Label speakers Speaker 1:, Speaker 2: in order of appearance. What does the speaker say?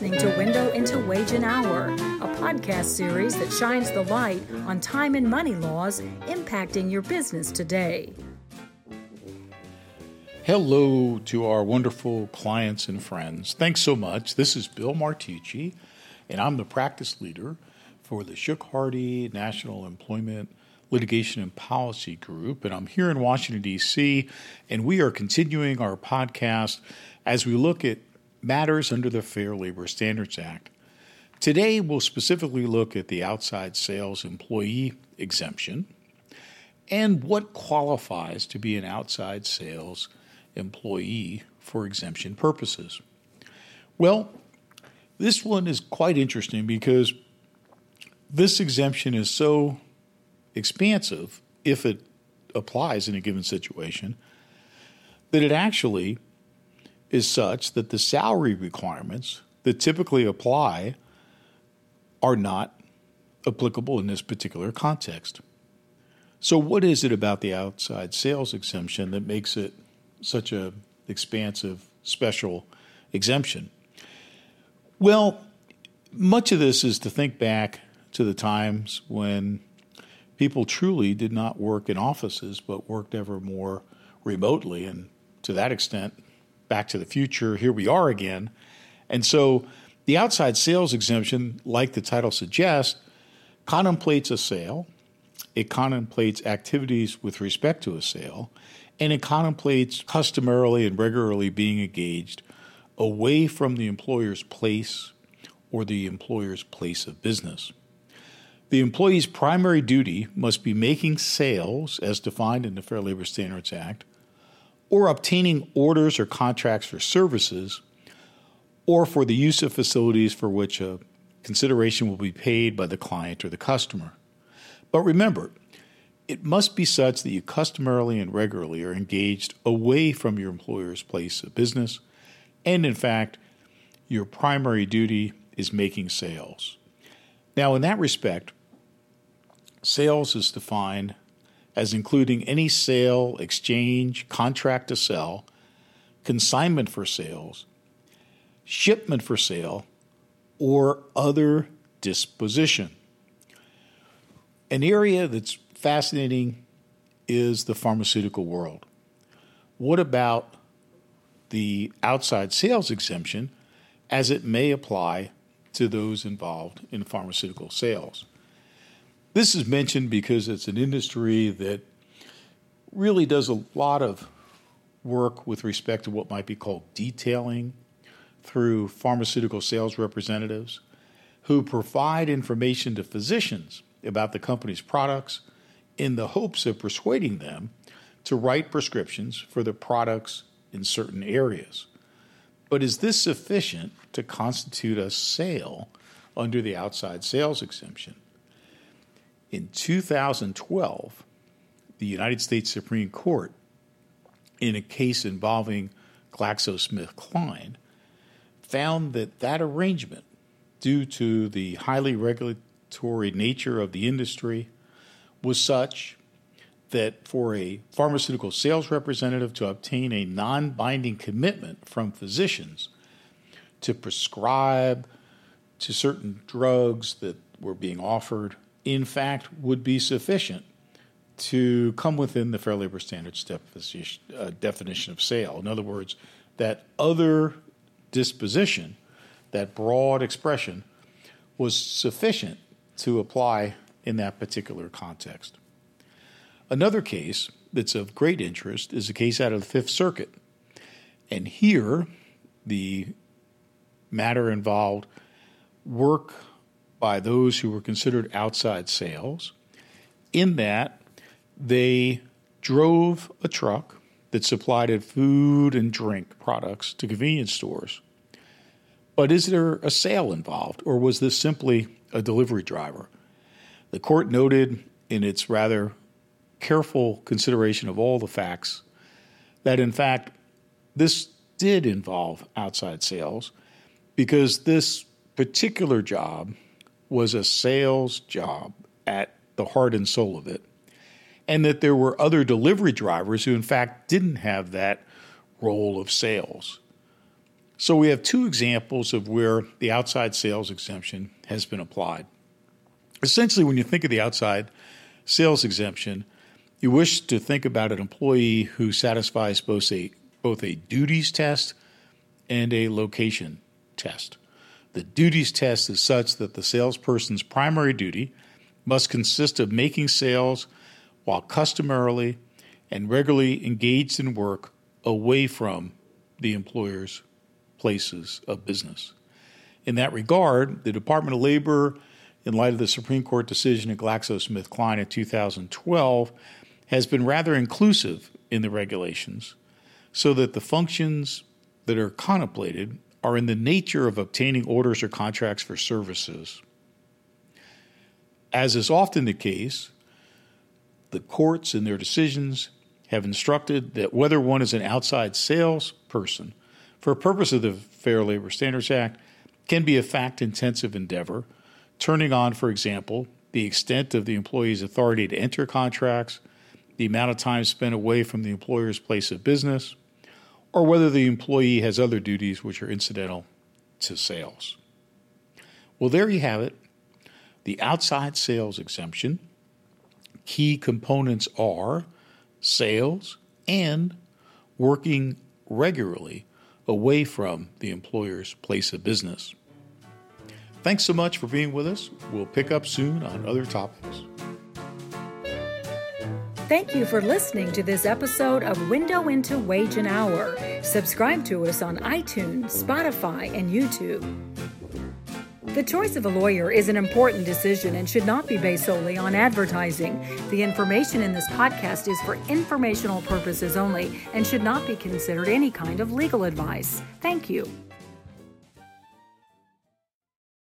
Speaker 1: listening to Window into Wage and Hour, a podcast series that shines the light on time and money laws impacting your business today.
Speaker 2: Hello to our wonderful clients and friends. Thanks so much. This is Bill Martucci, and I'm the practice leader for the Shook Hardy National Employment Litigation and Policy Group. And I'm here in Washington, D.C., and we are continuing our podcast as we look at matters under the Fair Labor Standards Act. Today, we'll specifically look at the outside sales employee exemption and what qualifies to be an outside sales employee for exemption purposes. Well, this one is quite interesting because this exemption is so expansive, if it applies in a given situation, that it actually is such that the salary requirements that typically apply are not applicable in this particular context. So, what is it about the outside sales exemption that makes it such a expansive special exemption? Well, much of this is to think back to the times when people truly did not work in offices but worked ever more remotely and to that extent Back to the Future, here we are again. And so the outside sales exemption, like the title suggests, contemplates a sale, it contemplates activities with respect to a sale, and it contemplates customarily and regularly being engaged away from the employer's place or the employer's place of business. The employee's primary duty must be making sales as defined in the Fair Labor Standards Act or obtaining orders or contracts for services, or for the use of facilities for which a consideration will be paid by the client or the customer. But remember, it must be such that you customarily and regularly are engaged away from your employer's place of business, and in fact, your primary duty is making sales. Now, in that respect, sales is defined as including any sale, exchange, contract to sell, consignment for sales, shipment for sale, or other disposition. An area that's fascinating is the pharmaceutical world. What about the outside sales exemption as it may apply to those involved in pharmaceutical sales? This is mentioned because it's an industry that really does a lot of work with respect to what might be called detailing through pharmaceutical sales representatives who provide information to physicians about the company's products in the hopes of persuading them to write prescriptions for the products in certain areas. But is this sufficient to constitute a sale under the outside sales exemption? In 2012, the United States Supreme Court, in a case involving GlaxoSmithKline, found that that arrangement, due to the highly regulatory nature of the industry, was such that for a pharmaceutical sales representative to obtain a non binding commitment from physicians to prescribe to certain drugs that were being offered in fact, would be sufficient to come within the Fair Labor Standards definition, uh, definition of sale. In other words, that other disposition, that broad expression, was sufficient to apply in that particular context. Another case that's of great interest is a case out of the Fifth Circuit. And here, the matter involved work by those who were considered outside sales, in that they drove a truck that supplied food and drink products to convenience stores. But is there a sale involved, or was this simply a delivery driver? The court noted in its rather careful consideration of all the facts that, in fact, this did involve outside sales because this particular job was a sales job at the heart and soul of it, and that there were other delivery drivers who, in fact, didn't have that role of sales. So we have two examples of where the outside sales exemption has been applied. Essentially, when you think of the outside sales exemption, you wish to think about an employee who satisfies both a both a duties test and a location test. The duties test is such that the salesperson's primary duty must consist of making sales while customarily and regularly engaged in work away from the employer's places of business. In that regard, the Department of Labor, in light of the Supreme Court decision in GlaxoSmithKline in 2012, has been rather inclusive in the regulations so that the functions that are contemplated are in the nature of obtaining orders or contracts for services. As is often the case, the courts in their decisions have instructed that whether one is an outside salesperson for a purpose of the Fair Labor Standards Act can be a fact intensive endeavor, turning on, for example, the extent of the employee's authority to enter contracts, the amount of time spent away from the employer's place of business, or whether the employee has other duties which are incidental to sales. Well, there you have it the outside sales exemption. Key components are sales and working regularly away from the employer's place of business. Thanks so much for being with us. We'll pick up soon on other topics.
Speaker 1: Thank you for listening to this episode of Window into Wage and Hour. Subscribe to us on iTunes, Spotify, and YouTube. The choice of a lawyer is an important decision and should not be based solely on advertising. The information in this podcast is for informational purposes only and should not be considered any kind of legal advice. Thank you.